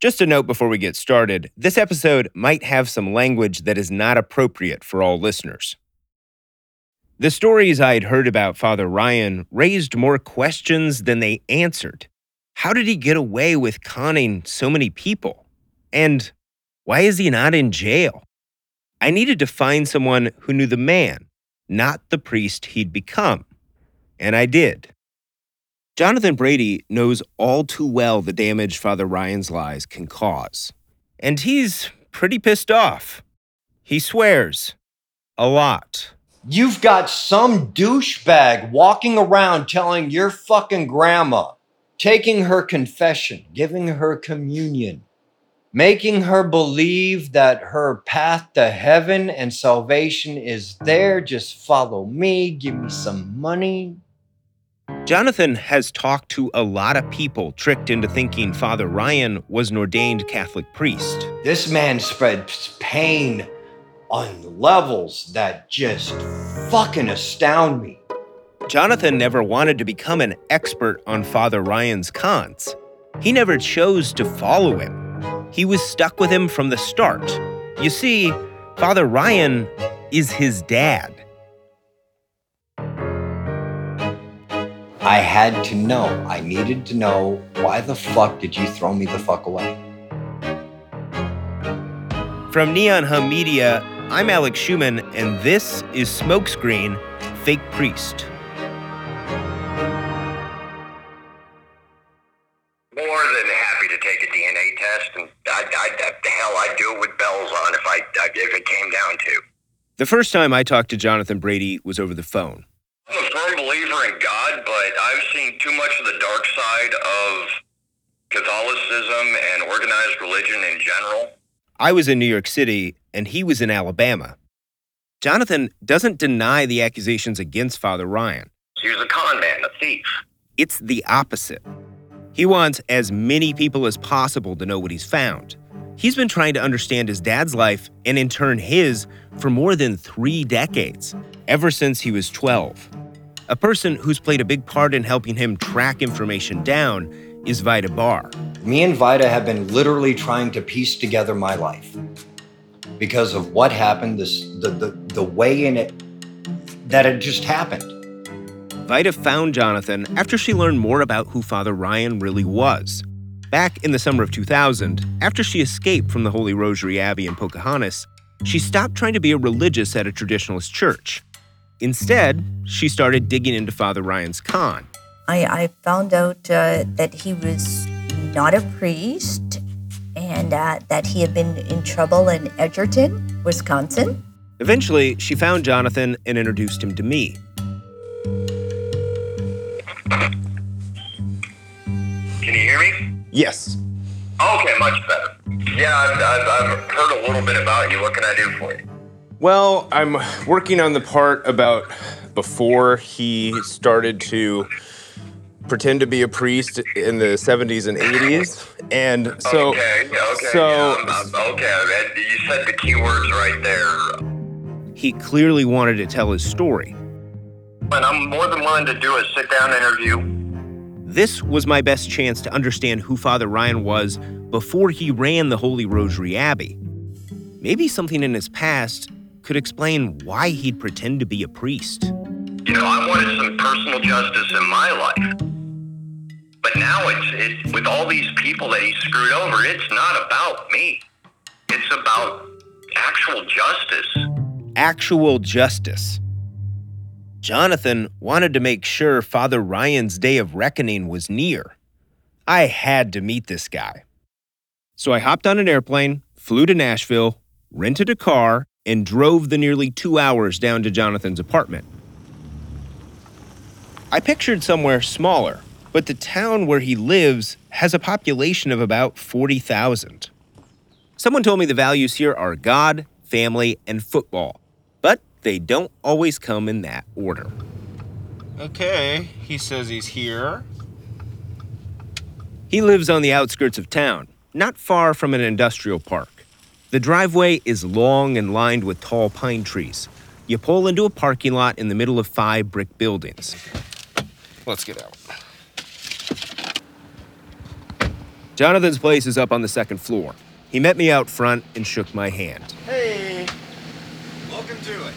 Just a note before we get started this episode might have some language that is not appropriate for all listeners. The stories I'd heard about Father Ryan raised more questions than they answered. How did he get away with conning so many people? And why is he not in jail? I needed to find someone who knew the man, not the priest he'd become. And I did. Jonathan Brady knows all too well the damage Father Ryan's lies can cause. And he's pretty pissed off. He swears. A lot. You've got some douchebag walking around telling your fucking grandma, taking her confession, giving her communion, making her believe that her path to heaven and salvation is there. Just follow me, give me some money, Jonathan has talked to a lot of people tricked into thinking Father Ryan was an ordained Catholic priest. This man spreads pain on levels that just fucking astound me. Jonathan never wanted to become an expert on Father Ryan's cons. He never chose to follow him. He was stuck with him from the start. You see, Father Ryan is his dad. I had to know. I needed to know why the fuck did you throw me the fuck away? From Neon Hum Media, I'm Alex Schumann, and this is Smokescreen Fake Priest. More than happy to take a DNA test, and I, I, the hell, I'd do it with bells on if I if it came down to. The first time I talked to Jonathan Brady was over the phone. I'm a firm believer in God, but I've seen too much of the dark side of Catholicism and organized religion in general. I was in New York City and he was in Alabama. Jonathan doesn't deny the accusations against Father Ryan. He was a con man, a thief. It's the opposite. He wants as many people as possible to know what he's found. He's been trying to understand his dad's life and, in turn, his for more than three decades, ever since he was 12. A person who's played a big part in helping him track information down is Vida Barr. Me and Vida have been literally trying to piece together my life because of what happened, this the, the, the way in it that it just happened. Vida found Jonathan after she learned more about who Father Ryan really was. Back in the summer of 2000, after she escaped from the Holy Rosary Abbey in Pocahontas, she stopped trying to be a religious at a traditionalist church. Instead, she started digging into Father Ryan's con. I, I found out uh, that he was not a priest and uh, that he had been in trouble in Edgerton, Wisconsin. Eventually, she found Jonathan and introduced him to me. Can you hear me? Yes. Okay, much better. Yeah, I've, I've, I've heard a little bit about you. What can I do for you? Well, I'm working on the part about before he started to pretend to be a priest in the 70s and 80s. And so. Okay, okay. So. yeah, I'm- okay, you said the key words right there. He clearly wanted to tell his story. And I'm more than willing to do a sit down interview. This was my best chance to understand who Father Ryan was before he ran the Holy Rosary Abbey. Maybe something in his past could explain why he'd pretend to be a priest. You know, I wanted some personal justice in my life. But now it's it with all these people that he screwed over, it's not about me. It's about actual justice. Actual justice. Jonathan wanted to make sure Father Ryan's day of reckoning was near. I had to meet this guy. So I hopped on an airplane, flew to Nashville, rented a car, and drove the nearly two hours down to Jonathan's apartment. I pictured somewhere smaller, but the town where he lives has a population of about 40,000. Someone told me the values here are God, family, and football, but they don't always come in that order. Okay, he says he's here. He lives on the outskirts of town, not far from an industrial park. The driveway is long and lined with tall pine trees. You pull into a parking lot in the middle of five brick buildings. Let's get out. Jonathan's place is up on the second floor. He met me out front and shook my hand. Hey, welcome to it.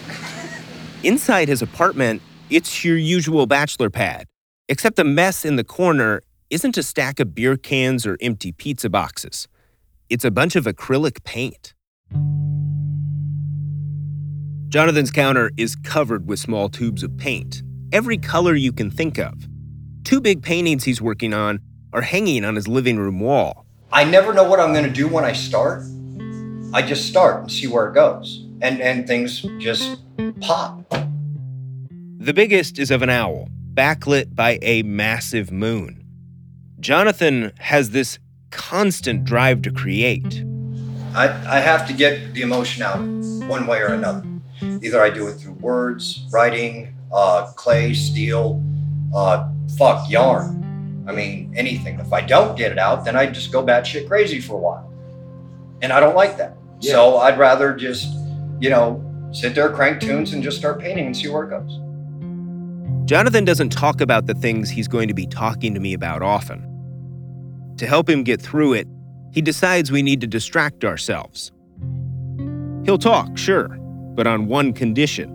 Inside his apartment, it's your usual bachelor pad, except the mess in the corner isn't a stack of beer cans or empty pizza boxes. It's a bunch of acrylic paint. Jonathan's counter is covered with small tubes of paint, every color you can think of. Two big paintings he's working on are hanging on his living room wall. I never know what I'm going to do when I start. I just start and see where it goes. And, and things just pop. The biggest is of an owl, backlit by a massive moon. Jonathan has this constant drive to create. I, I have to get the emotion out one way or another. Either I do it through words, writing, uh, clay, steel, uh, fuck, yarn. I mean, anything. If I don't get it out, then I just go batshit crazy for a while. And I don't like that. So I'd rather just, you know, sit there, crank tunes, and just start painting and see where it goes. Jonathan doesn't talk about the things he's going to be talking to me about often. To help him get through it, he decides we need to distract ourselves. He'll talk, sure, but on one condition.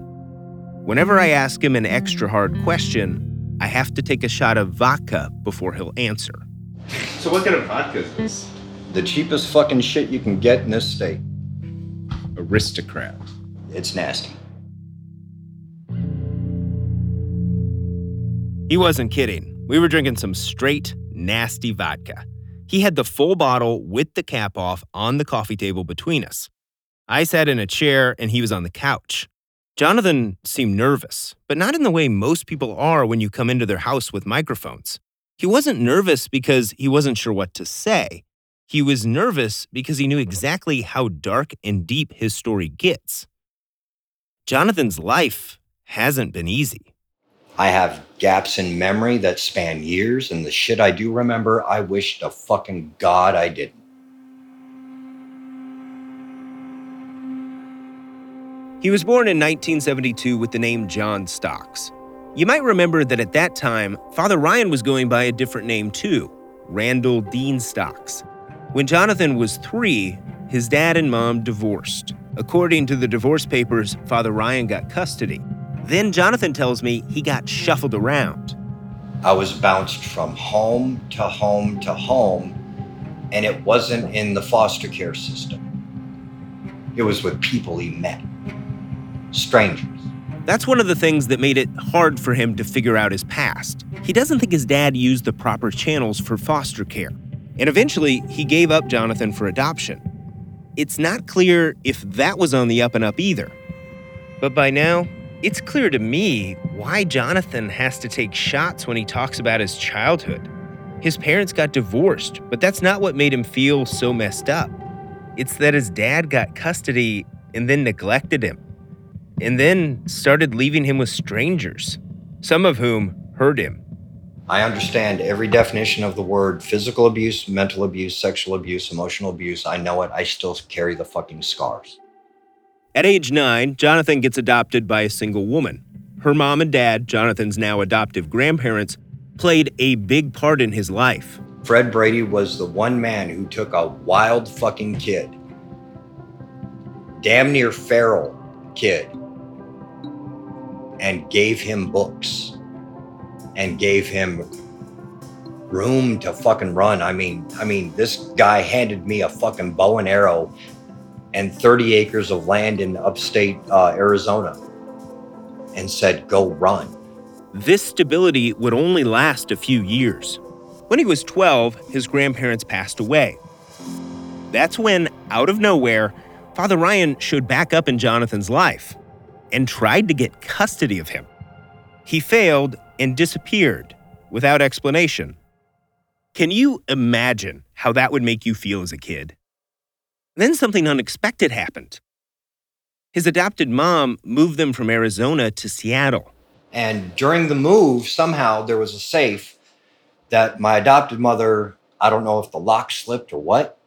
Whenever I ask him an extra hard question, I have to take a shot of vodka before he'll answer. So what kind of vodka is this? The cheapest fucking shit you can get in this state. Aristocrat. It's nasty. He wasn't kidding. We were drinking some straight, nasty vodka. He had the full bottle with the cap off on the coffee table between us. I sat in a chair and he was on the couch. Jonathan seemed nervous, but not in the way most people are when you come into their house with microphones. He wasn't nervous because he wasn't sure what to say. He was nervous because he knew exactly how dark and deep his story gets. Jonathan's life hasn't been easy. I have gaps in memory that span years, and the shit I do remember, I wish to fucking God I didn't. He was born in 1972 with the name John Stocks. You might remember that at that time, Father Ryan was going by a different name too Randall Dean Stocks. When Jonathan was three, his dad and mom divorced. According to the divorce papers, Father Ryan got custody. Then Jonathan tells me he got shuffled around. I was bounced from home to home to home, and it wasn't in the foster care system. It was with people he met, strangers. That's one of the things that made it hard for him to figure out his past. He doesn't think his dad used the proper channels for foster care. And eventually, he gave up Jonathan for adoption. It's not clear if that was on the up and up either. But by now, it's clear to me why Jonathan has to take shots when he talks about his childhood. His parents got divorced, but that's not what made him feel so messed up. It's that his dad got custody and then neglected him, and then started leaving him with strangers, some of whom hurt him. I understand every definition of the word physical abuse, mental abuse, sexual abuse, emotional abuse. I know it. I still carry the fucking scars. At age nine, Jonathan gets adopted by a single woman. Her mom and dad, Jonathan's now adoptive grandparents, played a big part in his life. Fred Brady was the one man who took a wild fucking kid, damn near feral kid, and gave him books and gave him room to fucking run. I mean, I mean, this guy handed me a fucking bow and arrow and 30 acres of land in upstate uh, Arizona and said, go run. This stability would only last a few years. When he was 12, his grandparents passed away. That's when, out of nowhere, Father Ryan showed back up in Jonathan's life and tried to get custody of him. He failed and disappeared without explanation. Can you imagine how that would make you feel as a kid? Then something unexpected happened. His adopted mom moved them from Arizona to Seattle. And during the move, somehow there was a safe that my adopted mother, I don't know if the lock slipped or what,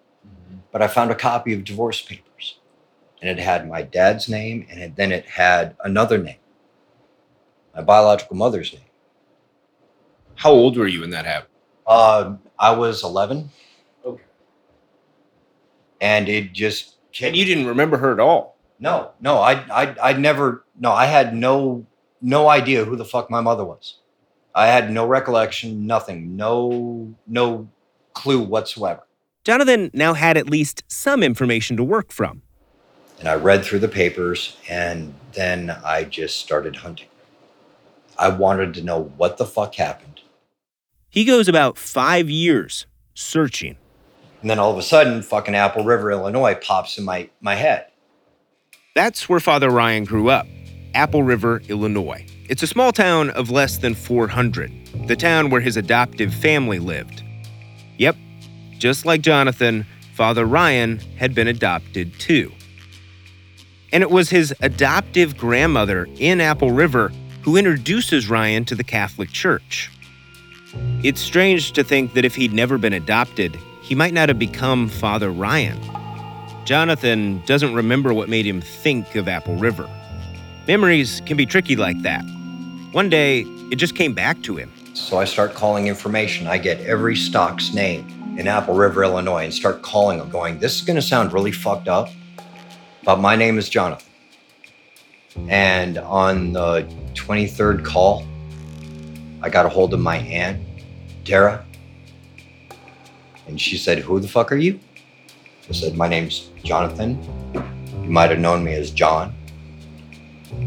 but I found a copy of divorce papers. And it had my dad's name and it, then it had another name, my biological mother's name. How old were you when that happened? Uh, I was 11. Okay. and it just And you didn't remember her at all. no, no, I, I, I never, no, I had no, no idea who the fuck my mother was. I had no recollection, nothing, no, no clue whatsoever. Jonathan now had at least some information to work from. And I read through the papers, and then I just started hunting. I wanted to know what the fuck happened. He goes about five years searching. And then all of a sudden, fucking Apple River, Illinois pops in my, my head. That's where Father Ryan grew up, Apple River, Illinois. It's a small town of less than 400, the town where his adoptive family lived. Yep, just like Jonathan, Father Ryan had been adopted too. And it was his adoptive grandmother in Apple River who introduces Ryan to the Catholic Church. It's strange to think that if he'd never been adopted, he might not have become Father Ryan. Jonathan doesn't remember what made him think of Apple River. Memories can be tricky like that. One day, it just came back to him. So I start calling information. I get every stock's name in Apple River, Illinois, and start calling them, going, This is going to sound really fucked up, but my name is Jonathan. And on the 23rd call, I got a hold of my aunt, Dara. And she said, Who the fuck are you? I said, My name's Jonathan. You might have known me as John.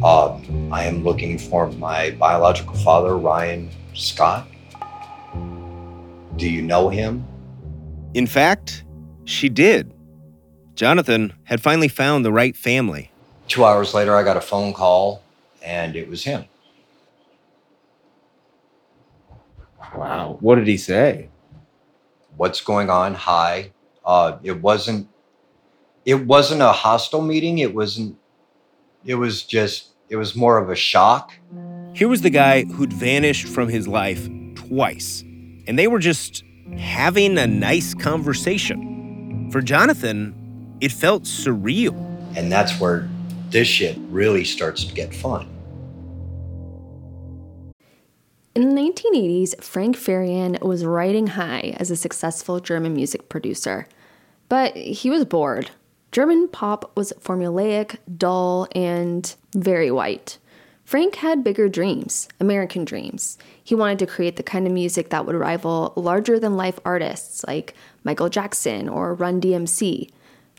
Um, I am looking for my biological father, Ryan Scott. Do you know him? In fact, she did. Jonathan had finally found the right family. Two hours later, I got a phone call, and it was him. Wow. What did he say? What's going on? Hi. Uh, it wasn't. It wasn't a hostile meeting. It wasn't. It was just. It was more of a shock. Here was the guy who'd vanished from his life twice, and they were just having a nice conversation. For Jonathan, it felt surreal. And that's where this shit really starts to get fun. In the 1980s, Frank Farian was riding high as a successful German music producer. But he was bored. German pop was formulaic, dull, and very white. Frank had bigger dreams, American dreams. He wanted to create the kind of music that would rival larger than life artists like Michael Jackson or Run DMC.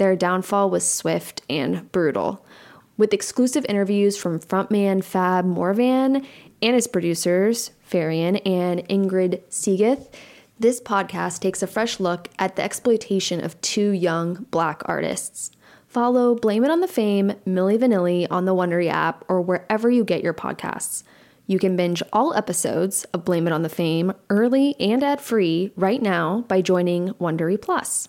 their downfall was swift and brutal. With exclusive interviews from frontman Fab Morvan and his producers, Farian and Ingrid Segieth, this podcast takes a fresh look at the exploitation of two young black artists. Follow Blame It on the Fame, Milli Vanilli on the Wondery app or wherever you get your podcasts. You can binge all episodes of Blame It on the Fame early and ad free right now by joining Wondery Plus.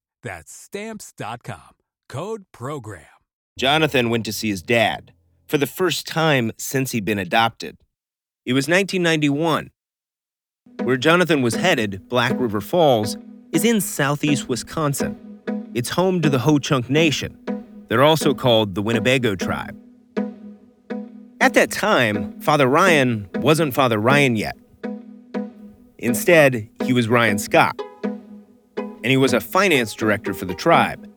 That's stamps.com. Code program. Jonathan went to see his dad for the first time since he'd been adopted. It was 1991. Where Jonathan was headed, Black River Falls, is in southeast Wisconsin. It's home to the Ho Chunk Nation. They're also called the Winnebago tribe. At that time, Father Ryan wasn't Father Ryan yet. Instead, he was Ryan Scott. And he was a finance director for the tribe.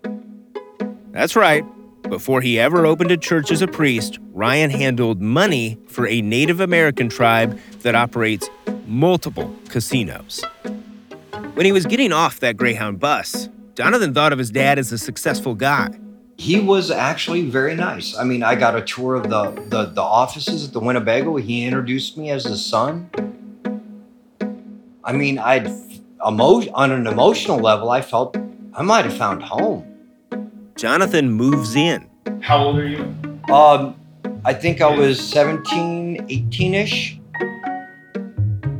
That's right. Before he ever opened a church as a priest, Ryan handled money for a Native American tribe that operates multiple casinos. When he was getting off that Greyhound bus, Jonathan thought of his dad as a successful guy. He was actually very nice. I mean, I got a tour of the, the, the offices at the Winnebago. He introduced me as his son. I mean, I'd emo- on an emotional level, I felt I might have found home. Jonathan moves in. How old are you? Um, I think I was 17, 18 ish.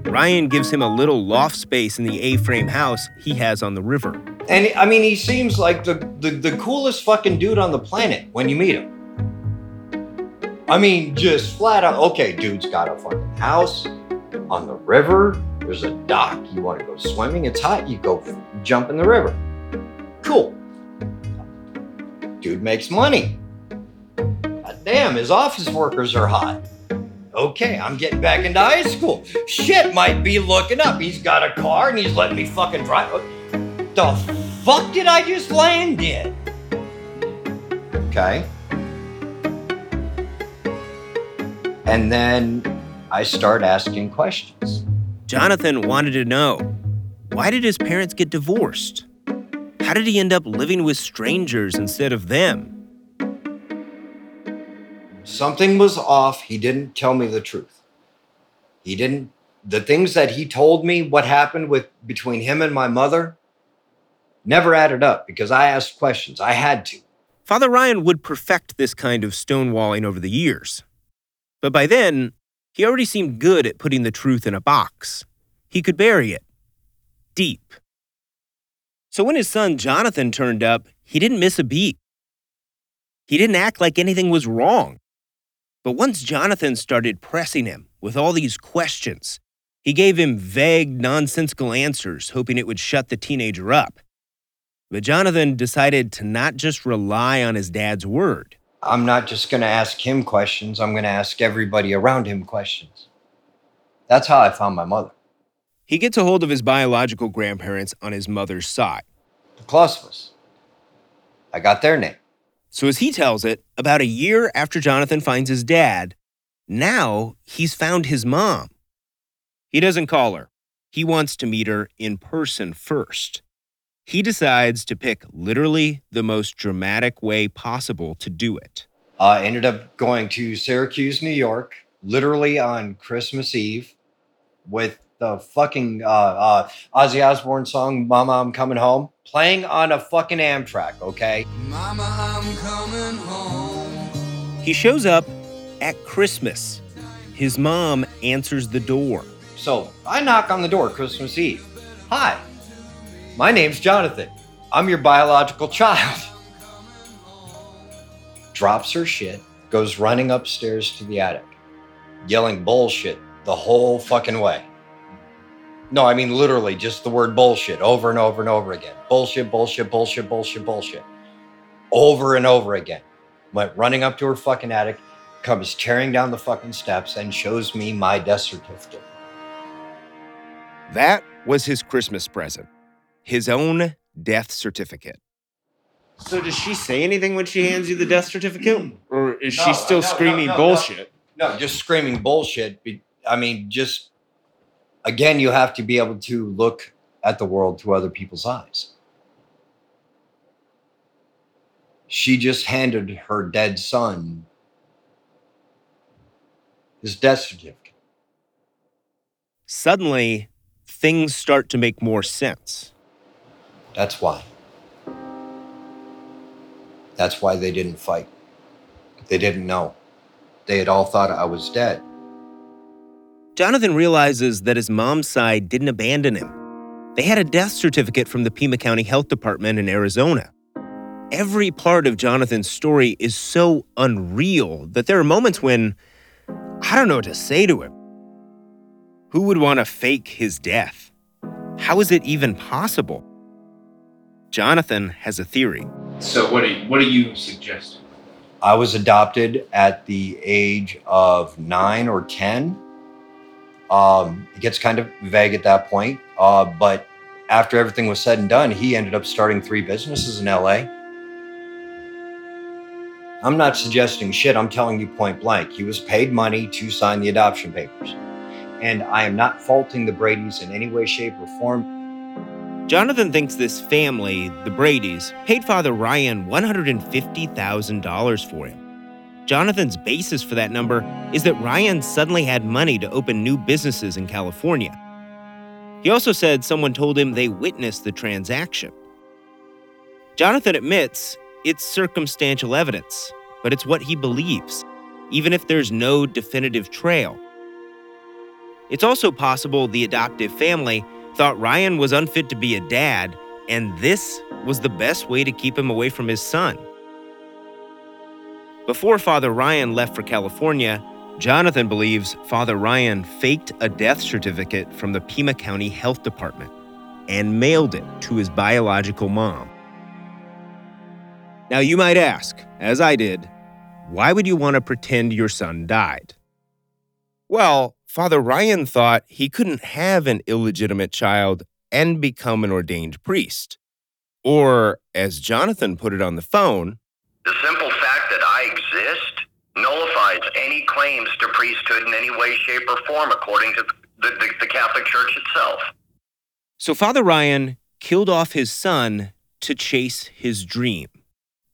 Ryan gives him a little loft space in the A frame house he has on the river. And I mean, he seems like the, the, the coolest fucking dude on the planet when you meet him. I mean, just flat out, okay, dude's got a fucking house on the river. There's a dock. You want to go swimming? It's hot. You go jump in the river. Cool. Dude makes money. God damn, his office workers are hot. Okay, I'm getting back into high school. Shit might be looking up. He's got a car and he's letting me fucking drive. Oh, the fuck did I just land in? Okay. And then I start asking questions. Jonathan wanted to know why did his parents get divorced? How did he end up living with strangers instead of them? Something was off. He didn't tell me the truth. He didn't the things that he told me what happened with between him and my mother never added up because I asked questions. I had to. Father Ryan would perfect this kind of stonewalling over the years. But by then, he already seemed good at putting the truth in a box. He could bury it deep. So when his son Jonathan turned up, he didn't miss a beat. He didn't act like anything was wrong. But once Jonathan started pressing him with all these questions, he gave him vague, nonsensical answers, hoping it would shut the teenager up. But Jonathan decided to not just rely on his dad's word. I'm not just going to ask him questions, I'm going to ask everybody around him questions. That's how I found my mother. He gets a hold of his biological grandparents on his mother's side. The Klusvas. I got their name. So, as he tells it, about a year after Jonathan finds his dad, now he's found his mom. He doesn't call her, he wants to meet her in person first. He decides to pick literally the most dramatic way possible to do it. I uh, ended up going to Syracuse, New York, literally on Christmas Eve with the fucking uh, uh, Ozzy Osbourne song "Mama, I'm Coming Home" playing on a fucking Amtrak. Okay. Mama, I'm coming home. He shows up at Christmas. His mom answers the door. So I knock on the door Christmas Eve. Hi, my name's Jonathan. I'm your biological child. Drops her shit, goes running upstairs to the attic, yelling bullshit the whole fucking way. No, I mean literally just the word bullshit over and over and over again. Bullshit, bullshit, bullshit, bullshit, bullshit. Over and over again. Went running up to her fucking attic, comes tearing down the fucking steps, and shows me my death certificate. That was his Christmas present his own death certificate. So does she say anything when she hands you the death certificate, or is No, she still no, no, screaming no, no. bullshit? No, just screaming bullshit. I mean, just again, you have to be able to look at the world through other people's eyes. She just handed her dead son his death certificate. Suddenly, things start to make more sense. That's why. That's why they didn't fight. They didn't know. They had all thought I was dead. Jonathan realizes that his mom's side didn't abandon him. They had a death certificate from the Pima County Health Department in Arizona. Every part of Jonathan's story is so unreal that there are moments when I don't know what to say to him. Who would want to fake his death? How is it even possible? Jonathan has a theory. So what are you, what are you suggesting? I was adopted at the age of nine or 10. Um, it gets kind of vague at that point. Uh, but after everything was said and done, he ended up starting three businesses in LA. I'm not suggesting shit. I'm telling you point blank. He was paid money to sign the adoption papers. And I am not faulting the Brady's in any way, shape, or form. Jonathan thinks this family, the Brady's, paid Father Ryan $150,000 for him. Jonathan's basis for that number is that Ryan suddenly had money to open new businesses in California. He also said someone told him they witnessed the transaction. Jonathan admits it's circumstantial evidence, but it's what he believes, even if there's no definitive trail. It's also possible the adoptive family thought Ryan was unfit to be a dad, and this was the best way to keep him away from his son. Before Father Ryan left for California, Jonathan believes Father Ryan faked a death certificate from the Pima County Health Department and mailed it to his biological mom. Now, you might ask, as I did, why would you want to pretend your son died? Well, Father Ryan thought he couldn't have an illegitimate child and become an ordained priest. Or, as Jonathan put it on the phone, The simple fact that I exist nullifies any claims to priesthood in any way, shape, or form, according to the, the, the Catholic Church itself. So Father Ryan killed off his son to chase his dream.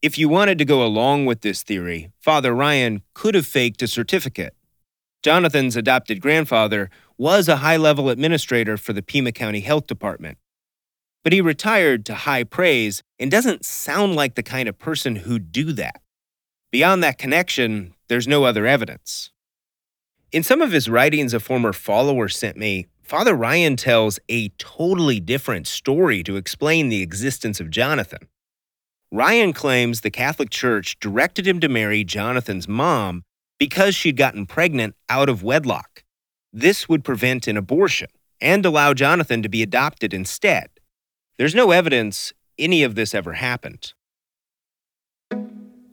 If you wanted to go along with this theory, Father Ryan could have faked a certificate. Jonathan's adopted grandfather was a high level administrator for the Pima County Health Department. But he retired to high praise and doesn't sound like the kind of person who'd do that. Beyond that connection, there's no other evidence. In some of his writings a former follower sent me, Father Ryan tells a totally different story to explain the existence of Jonathan. Ryan claims the Catholic Church directed him to marry Jonathan's mom because she'd gotten pregnant out of wedlock. This would prevent an abortion and allow Jonathan to be adopted instead. There's no evidence any of this ever happened.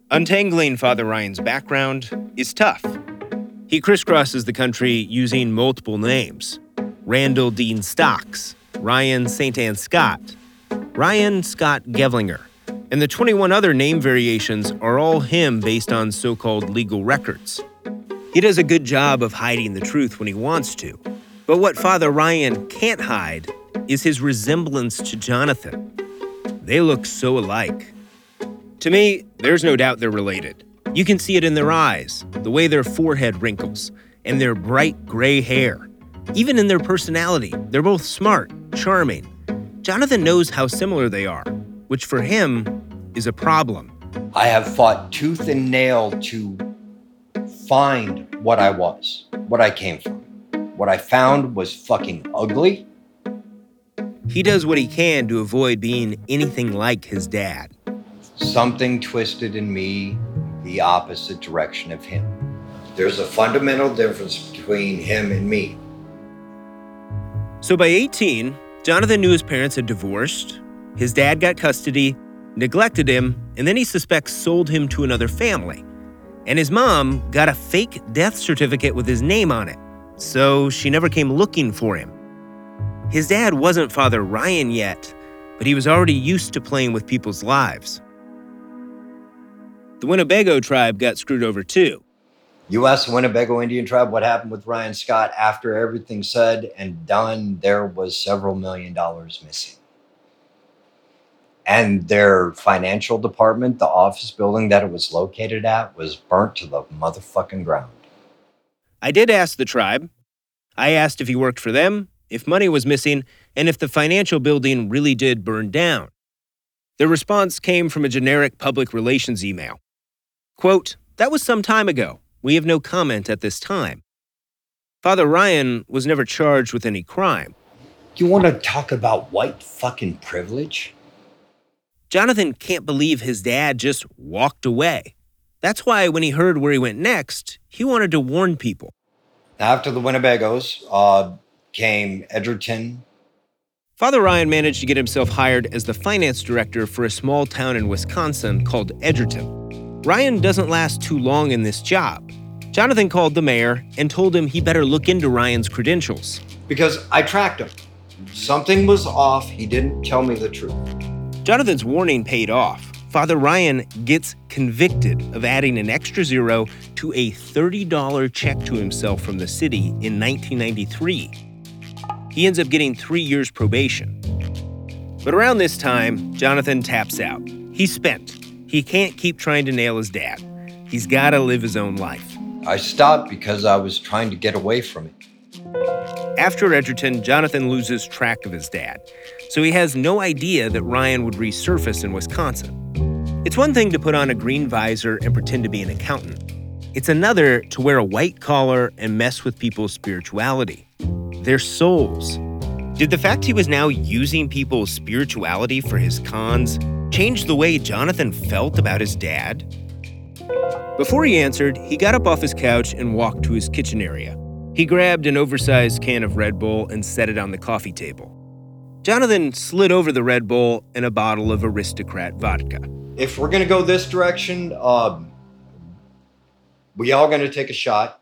Untangling Father Ryan's background is tough. He crisscrosses the country using multiple names Randall Dean Stocks, Ryan St. Anne Scott, Ryan Scott Gevlinger, and the 21 other name variations are all him based on so called legal records. He does a good job of hiding the truth when he wants to, but what Father Ryan can't hide is his resemblance to Jonathan. They look so alike. To me, there's no doubt they're related. You can see it in their eyes, the way their forehead wrinkles, and their bright gray hair. Even in their personality, they're both smart, charming. Jonathan knows how similar they are, which for him is a problem. I have fought tooth and nail to find what I was, what I came from. What I found was fucking ugly. He does what he can to avoid being anything like his dad. Something twisted in me the opposite direction of him. There's a fundamental difference between him and me. So by 18, Jonathan knew his parents had divorced, his dad got custody, neglected him, and then he suspects sold him to another family. And his mom got a fake death certificate with his name on it, so she never came looking for him. His dad wasn't Father Ryan yet, but he was already used to playing with people's lives. The Winnebago tribe got screwed over too. You asked the Winnebago Indian tribe what happened with Ryan Scott after everything said and done, there was several million dollars missing. And their financial department, the office building that it was located at, was burnt to the motherfucking ground. I did ask the tribe. I asked if he worked for them, if money was missing, and if the financial building really did burn down. The response came from a generic public relations email. Quote, That was some time ago. We have no comment at this time. Father Ryan was never charged with any crime. You want to talk about white fucking privilege? Jonathan can't believe his dad just walked away. That's why when he heard where he went next, he wanted to warn people. After the Winnebagos uh, came Edgerton. Father Ryan managed to get himself hired as the finance director for a small town in Wisconsin called Edgerton. Ryan doesn't last too long in this job. Jonathan called the mayor and told him he better look into Ryan's credentials. Because I tracked him. Something was off. He didn't tell me the truth. Jonathan's warning paid off. Father Ryan gets convicted of adding an extra zero to a $30 check to himself from the city in 1993. He ends up getting three years probation. But around this time, Jonathan taps out. He's spent. He can't keep trying to nail his dad. He's got to live his own life. I stopped because I was trying to get away from it. After Edgerton, Jonathan loses track of his dad, so he has no idea that Ryan would resurface in Wisconsin. It's one thing to put on a green visor and pretend to be an accountant. It's another to wear a white collar and mess with people's spirituality, their souls. Did the fact he was now using people's spirituality for his cons change the way Jonathan felt about his dad? Before he answered, he got up off his couch and walked to his kitchen area. He grabbed an oversized can of Red Bull and set it on the coffee table. Jonathan slid over the Red Bull and a bottle of aristocrat vodka. If we're going to go this direction, um, we all going to take a shot.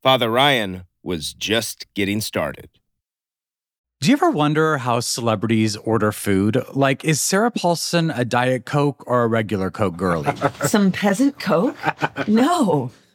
Father Ryan was just getting started. Do you ever wonder how celebrities order food? Like, is Sarah Paulson a Diet Coke or a regular Coke girlie? Some peasant coke? No.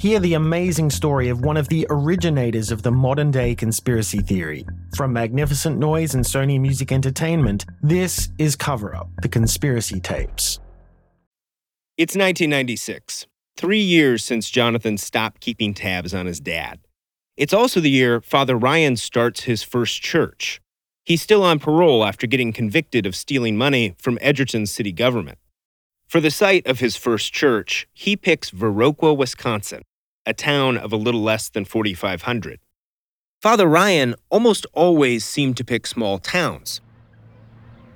Hear the amazing story of one of the originators of the modern day conspiracy theory. From Magnificent Noise and Sony Music Entertainment, this is Cover Up The Conspiracy Tapes. It's 1996, three years since Jonathan stopped keeping tabs on his dad. It's also the year Father Ryan starts his first church. He's still on parole after getting convicted of stealing money from Edgerton's city government. For the site of his first church, he picks Viroqua, Wisconsin, a town of a little less than 4,500. Father Ryan almost always seemed to pick small towns.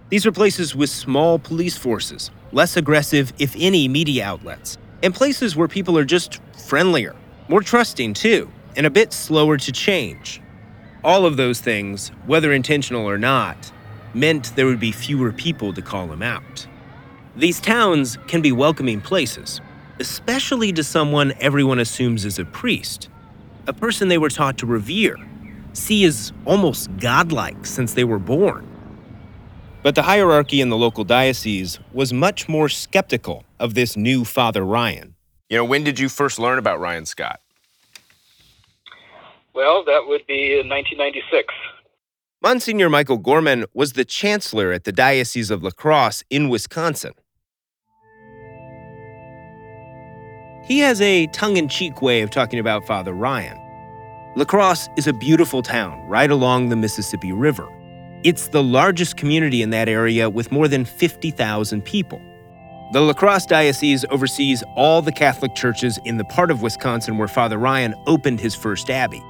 These are places with small police forces, less aggressive, if any, media outlets, and places where people are just friendlier, more trusting too, and a bit slower to change. All of those things, whether intentional or not, meant there would be fewer people to call him out. These towns can be welcoming places, especially to someone everyone assumes is a priest, a person they were taught to revere, see as almost godlike since they were born. But the hierarchy in the local diocese was much more skeptical of this new Father Ryan. You know, when did you first learn about Ryan Scott? Well, that would be in 1996. Monsignor Michael Gorman was the chancellor at the Diocese of La Crosse in Wisconsin. He has a tongue in cheek way of talking about Father Ryan. La Crosse is a beautiful town right along the Mississippi River. It's the largest community in that area with more than 50,000 people. The La Crosse Diocese oversees all the Catholic churches in the part of Wisconsin where Father Ryan opened his first abbey.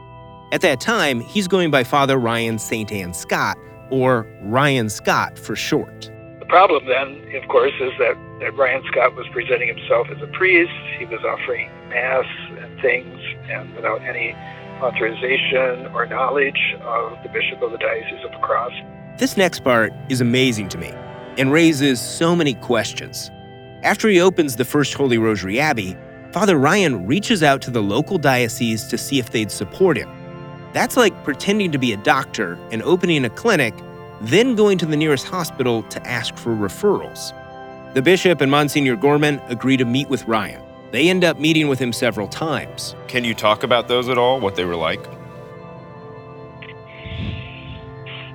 At that time, he's going by Father Ryan St. Anne Scott, or Ryan Scott for short. The problem then, of course, is that, that Ryan Scott was presenting himself as a priest. He was offering Mass and things, and without any authorization or knowledge of the Bishop of the Diocese of La Crosse. This next part is amazing to me and raises so many questions. After he opens the First Holy Rosary Abbey, Father Ryan reaches out to the local diocese to see if they'd support him. That's like pretending to be a doctor and opening a clinic, then going to the nearest hospital to ask for referrals. The bishop and Monsignor Gorman agree to meet with Ryan. They end up meeting with him several times. Can you talk about those at all? What they were like?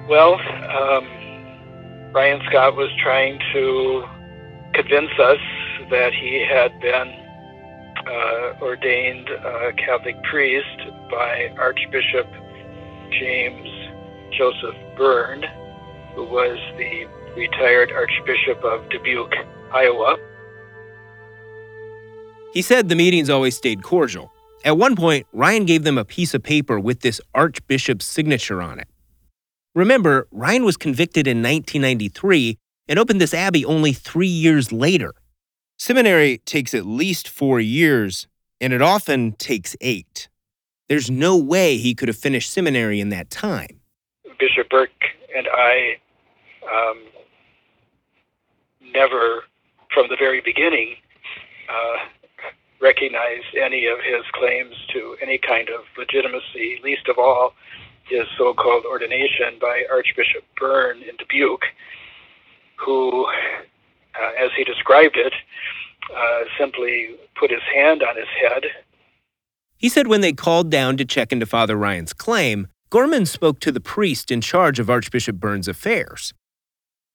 Well, um, Ryan Scott was trying to convince us that he had been uh, ordained a Catholic priest by Archbishop James Joseph Byrne, who was the retired Archbishop of Dubuque, Iowa. He said the meetings always stayed cordial. At one point, Ryan gave them a piece of paper with this archbishop's signature on it. Remember, Ryan was convicted in 1993 and opened this abbey only three years later. Seminary takes at least four years, and it often takes eight. There's no way he could have finished seminary in that time. Bishop Burke I um, never, from the very beginning, uh, recognized any of his claims to any kind of legitimacy, least of all his so called ordination by Archbishop Byrne in Dubuque, who, uh, as he described it, uh, simply put his hand on his head. He said when they called down to check into Father Ryan's claim, Gorman spoke to the priest in charge of Archbishop Byrne's affairs.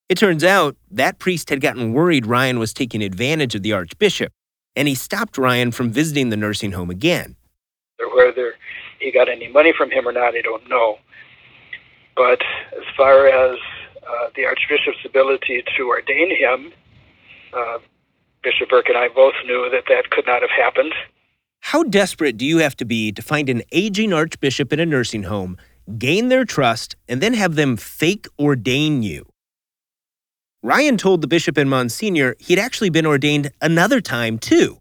It turns out that priest had gotten worried Ryan was taking advantage of the Archbishop, and he stopped Ryan from visiting the nursing home again. Whether he got any money from him or not, I don't know. But as far as uh, the Archbishop's ability to ordain him, uh, Bishop Burke and I both knew that that could not have happened. How desperate do you have to be to find an aging archbishop in a nursing home, gain their trust, and then have them fake ordain you? Ryan told the bishop and Monsignor he'd actually been ordained another time, too.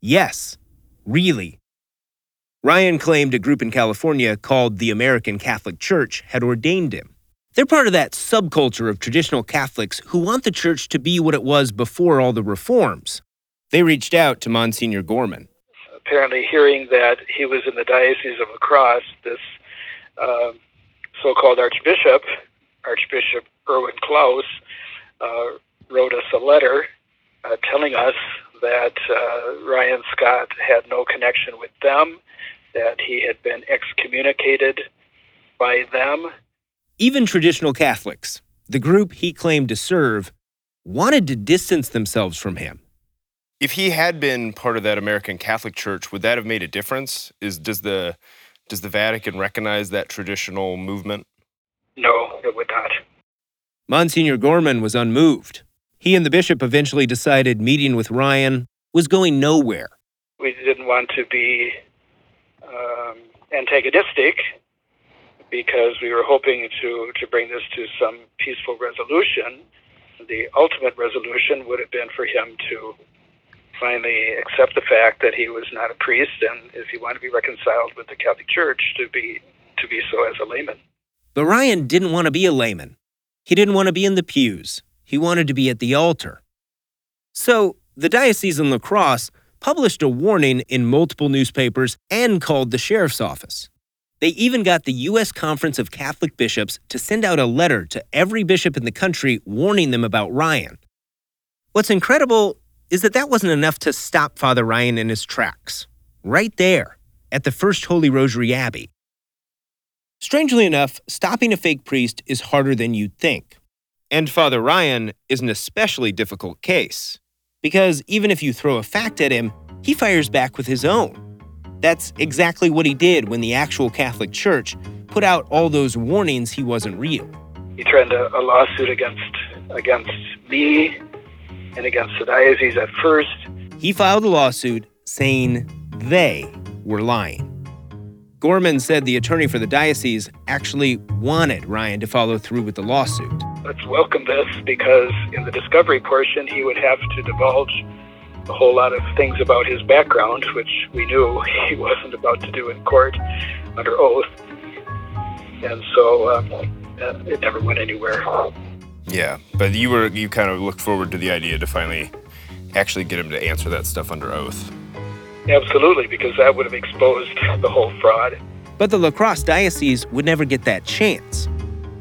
Yes, really. Ryan claimed a group in California called the American Catholic Church had ordained him. They're part of that subculture of traditional Catholics who want the church to be what it was before all the reforms. They reached out to Monsignor Gorman. Apparently, hearing that he was in the Diocese of La Crosse, this uh, so called Archbishop, Archbishop Erwin Klaus, uh, wrote us a letter uh, telling us that uh, Ryan Scott had no connection with them, that he had been excommunicated by them. Even traditional Catholics, the group he claimed to serve, wanted to distance themselves from him. If he had been part of that American Catholic Church, would that have made a difference? Is does the does the Vatican recognize that traditional movement? No, it would not. Monsignor Gorman was unmoved. He and the bishop eventually decided meeting with Ryan was going nowhere. We didn't want to be um, antagonistic because we were hoping to, to bring this to some peaceful resolution. The ultimate resolution would have been for him to finally accept the fact that he was not a priest and if he wanted to be reconciled with the Catholic Church to be to be so as a layman. But Ryan didn't want to be a layman. He didn't want to be in the pews. He wanted to be at the altar. So, the Diocese in La Crosse published a warning in multiple newspapers and called the sheriff's office. They even got the U.S. Conference of Catholic Bishops to send out a letter to every bishop in the country warning them about Ryan. What's incredible is that that wasn't enough to stop Father Ryan in his tracks, right there at the First Holy Rosary Abbey. Strangely enough, stopping a fake priest is harder than you'd think. And Father Ryan is an especially difficult case, because even if you throw a fact at him, he fires back with his own. That's exactly what he did when the actual Catholic Church put out all those warnings he wasn't real. He threatened a, a lawsuit against against me and against the diocese at first. He filed a lawsuit saying they were lying. Gorman said the attorney for the diocese actually wanted Ryan to follow through with the lawsuit. Let's welcome this because in the discovery portion, he would have to divulge a whole lot of things about his background, which we knew he wasn't about to do in court under oath. And so um, uh, it never went anywhere. Yeah, but you were you kind of looked forward to the idea to finally actually get him to answer that stuff under oath. Absolutely, because that would have exposed the whole fraud. But the La Crosse Diocese would never get that chance.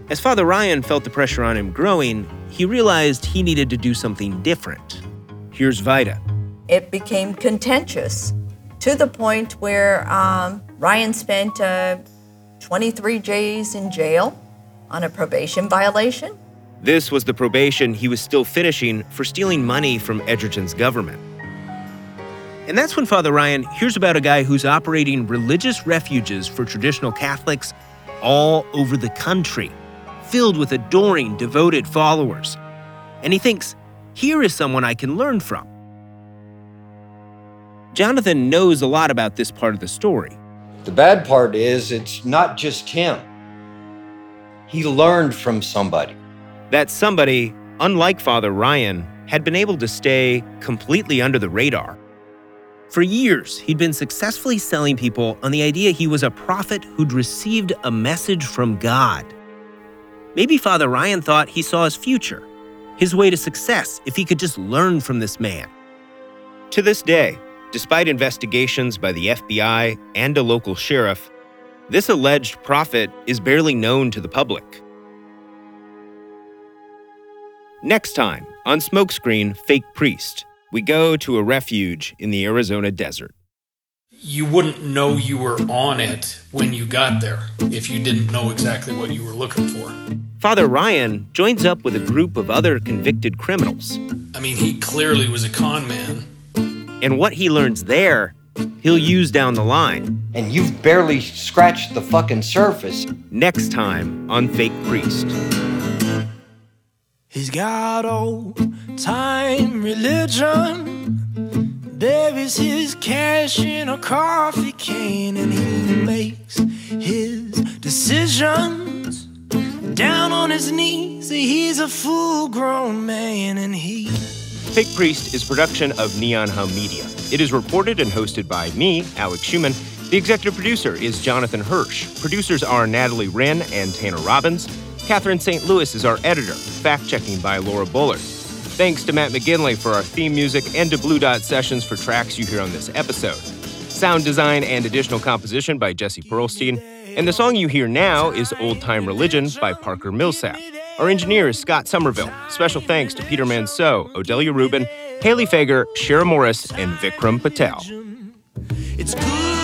As Father Ryan felt the pressure on him growing, he realized he needed to do something different. Here's Vida. It became contentious to the point where um, Ryan spent uh, 23 days in jail on a probation violation. This was the probation he was still finishing for stealing money from Edgerton's government. And that's when Father Ryan hears about a guy who's operating religious refuges for traditional Catholics all over the country, filled with adoring, devoted followers. And he thinks, here is someone I can learn from. Jonathan knows a lot about this part of the story. The bad part is it's not just him. He learned from somebody. That somebody, unlike Father Ryan, had been able to stay completely under the radar. For years, he'd been successfully selling people on the idea he was a prophet who'd received a message from God. Maybe Father Ryan thought he saw his future, his way to success, if he could just learn from this man. To this day, despite investigations by the FBI and a local sheriff, this alleged prophet is barely known to the public. Next time on Smoke Screen Fake Priest, we go to a refuge in the Arizona desert. You wouldn't know you were on it when you got there if you didn't know exactly what you were looking for. Father Ryan joins up with a group of other convicted criminals. I mean, he clearly was a con man. And what he learns there, he'll use down the line. And you've barely scratched the fucking surface. Next time on Fake Priest. He's got old time religion. Buries his cash in a coffee can and he makes his decisions down on his knees. He's a full grown man and he. Fake Priest is production of Neon Hum Media. It is reported and hosted by me, Alex Schumann. The executive producer is Jonathan Hirsch. Producers are Natalie Wren and Tanner Robbins. Catherine St. Louis is our editor, fact checking by Laura Bullard. Thanks to Matt McGinley for our theme music and to Blue Dot Sessions for tracks you hear on this episode. Sound design and additional composition by Jesse Perlstein. And the song you hear now is Old Time Religion by Parker Millsap. Our engineer is Scott Somerville. Special thanks to Peter Manseau, Odelia Rubin, Haley Fager, Shara Morris, and Vikram Patel. It's good.